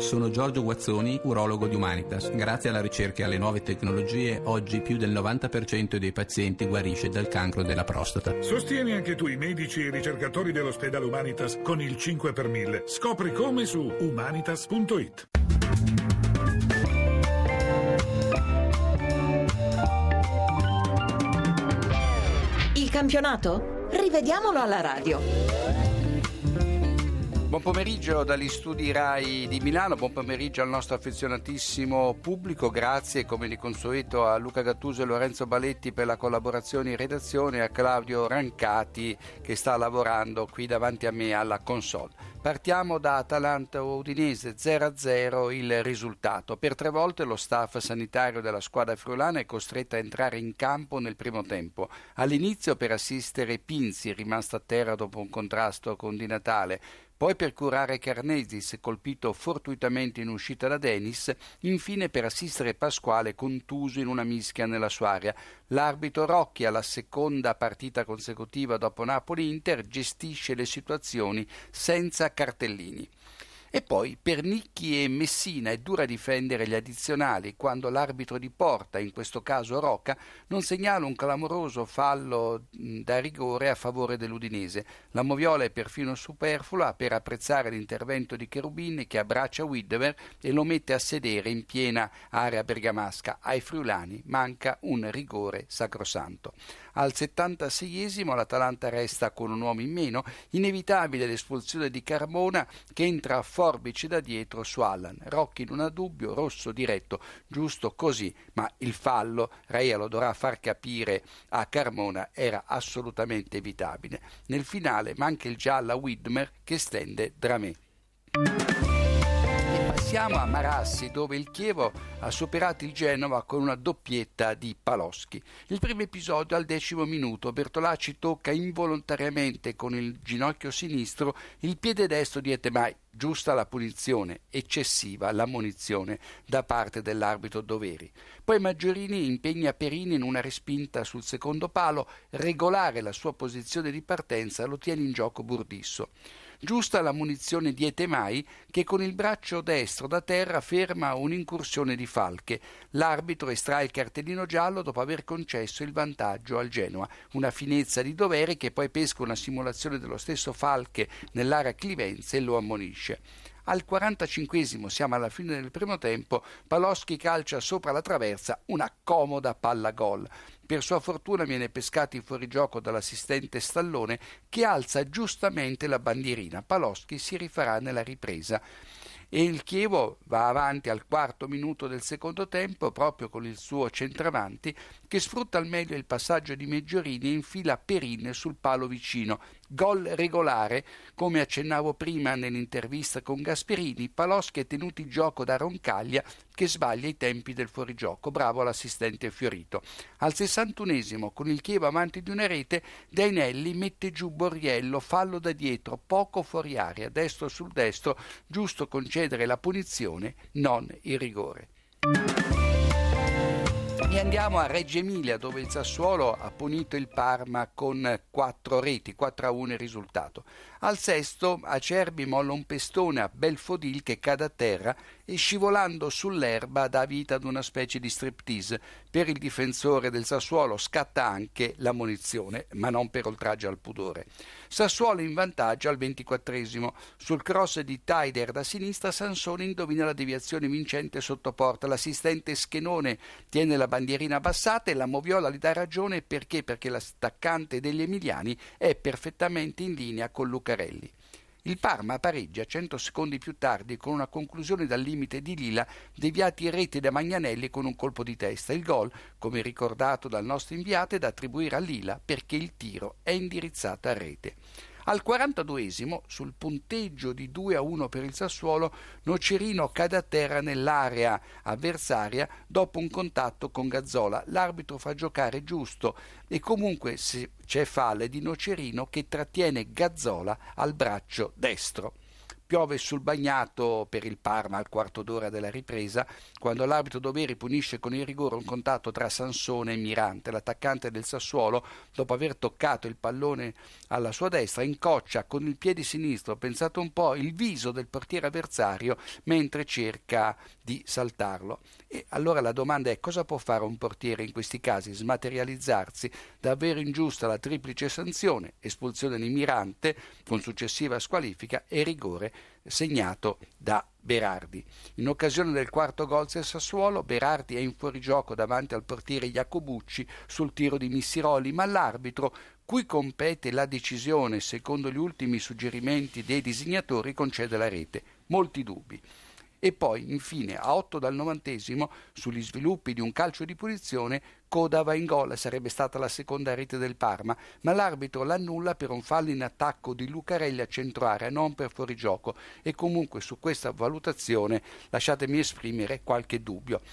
Sono Giorgio Guazzoni, urologo di Humanitas. Grazie alla ricerca e alle nuove tecnologie, oggi più del 90% dei pazienti guarisce dal cancro della prostata. Sostieni anche tu i medici e i ricercatori dell'ospedale Humanitas con il 5 per 1000. Scopri come su humanitas.it. Il campionato? Rivediamolo alla radio. Buon pomeriggio dagli studi RAI di Milano, buon pomeriggio al nostro affezionatissimo pubblico, grazie come di consueto a Luca Gattuso e Lorenzo Baletti per la collaborazione in redazione e a Claudio Rancati che sta lavorando qui davanti a me alla console. Partiamo da Atalanta Udinese 0-0 il risultato. Per tre volte lo staff sanitario della squadra friulana è costretto a entrare in campo nel primo tempo. All'inizio per assistere Pinzi, rimasto a terra dopo un contrasto con Di Natale, poi per curare Carnesis, colpito fortuitamente in uscita da Denis, infine per assistere Pasquale contuso in una mischia nella sua area. L'arbitro Rocchi, alla seconda partita consecutiva dopo Napoli-Inter, gestisce le situazioni senza cartellini. E poi per Nicchi e Messina è dura difendere gli addizionali quando l'arbitro di porta, in questo caso Roca, non segnala un clamoroso fallo da rigore a favore dell'Udinese. La moviola è perfino superflua per apprezzare l'intervento di Cherubini che abbraccia Widmer e lo mette a sedere in piena area bergamasca. Ai friulani manca un rigore sacrosanto. Al 76esimo l'Atalanta resta con un uomo in meno, inevitabile l'espulsione di Carmona che entra a forbici da dietro su Allan. Rocchi non ha dubbio, rosso diretto, giusto così, ma il fallo, Rea lo dovrà far capire a Carmona, era assolutamente evitabile. Nel finale manca il giallo a Widmer che stende Dramé. Passiamo a Marassi dove il Chievo ha superato il Genova con una doppietta di Paloschi. Il primo episodio al decimo minuto Bertolacci tocca involontariamente con il ginocchio sinistro il piede destro di Etemai. Giusta la punizione, eccessiva la munizione da parte dell'arbitro Doveri. Poi Maggiorini impegna Perini in una respinta sul secondo palo, regolare la sua posizione di partenza lo tiene in gioco Burdisso. Giusta la munizione di Etemai che con il braccio destro da terra ferma un'incursione di Falche. L'arbitro estrae il cartellino giallo dopo aver concesso il vantaggio al Genoa. Una finezza di dovere che poi pesca una simulazione dello stesso Falche nell'area clivenza e lo ammonisce. Al 45 siamo alla fine del primo tempo, Paloschi calcia sopra la traversa una comoda palla gol. Per sua fortuna viene pescato in fuorigioco dall'assistente Stallone che alza giustamente la bandierina. Paloschi si rifarà nella ripresa e il Chievo va avanti al quarto minuto del secondo tempo proprio con il suo centravanti che sfrutta al meglio il passaggio di Meggiorini e infila Perin sul palo vicino. Gol regolare, come accennavo prima nell'intervista con Gasperini, Paloschi è tenuto in gioco da Roncaglia che sbaglia i tempi del fuorigioco. Bravo l'assistente Fiorito. Al 61esimo, con il Chievo avanti di una rete, Dainelli mette giù Borriello, fallo da dietro, poco fuori aria, destro sul destro, giusto concedere la punizione, non il rigore. Andiamo a Reggio Emilia dove il Sassuolo ha punito il Parma con quattro reti, 4 a 1 il risultato. Al sesto Acerbi molla un pestone a Belfodil che cade a terra e scivolando sull'erba dà vita ad una specie di striptease. Per il difensore del Sassuolo scatta anche la munizione, ma non per oltraggio al pudore. Sassuolo in vantaggio al ventiquattresimo. Sul cross di Taider da sinistra Sansone indovina la deviazione vincente sotto porta. L'assistente Schenone tiene la bandierina abbassata e la Moviola gli dà ragione perché? Perché l'attaccante degli emiliani è perfettamente in linea con Lucarelli. Il Parma pareggia 100 secondi più tardi con una conclusione dal limite di Lila deviati in rete da Magnanelli con un colpo di testa. Il gol, come ricordato dal nostro inviato, è da attribuire a Lila perché il tiro è indirizzato a rete. Al 42esimo, sul punteggio di 2 a 1 per il Sassuolo, Nocerino cade a terra nell'area avversaria dopo un contatto con Gazzola. L'arbitro fa giocare giusto e comunque c'è falle di Nocerino che trattiene Gazzola al braccio destro. Piove sul bagnato per il Parma al quarto d'ora della ripresa, quando l'arbitro Doveri punisce con il rigore un contatto tra Sansone e Mirante. L'attaccante del Sassuolo, dopo aver toccato il pallone alla sua destra, incoccia con il piede sinistro, pensato un po', il viso del portiere avversario mentre cerca di saltarlo. E allora la domanda è cosa può fare un portiere in questi casi? Smaterializzarsi? Davvero ingiusta la triplice sanzione, espulsione di Mirante con successiva squalifica e rigore segnato da Berardi. In occasione del quarto gol del Sassuolo, Berardi è in fuorigioco davanti al portiere Jacobucci sul tiro di Missiroli, ma l'arbitro, cui compete la decisione secondo gli ultimi suggerimenti dei disegnatori, concede la rete. Molti dubbi e poi infine a 8 dal novantesimo sugli sviluppi di un calcio di punizione Coda va in gol, sarebbe stata la seconda rete del Parma, ma l'arbitro l'annulla per un fallo in attacco di Lucarelli a centro area, non per fuorigioco e comunque su questa valutazione lasciatemi esprimere qualche dubbio.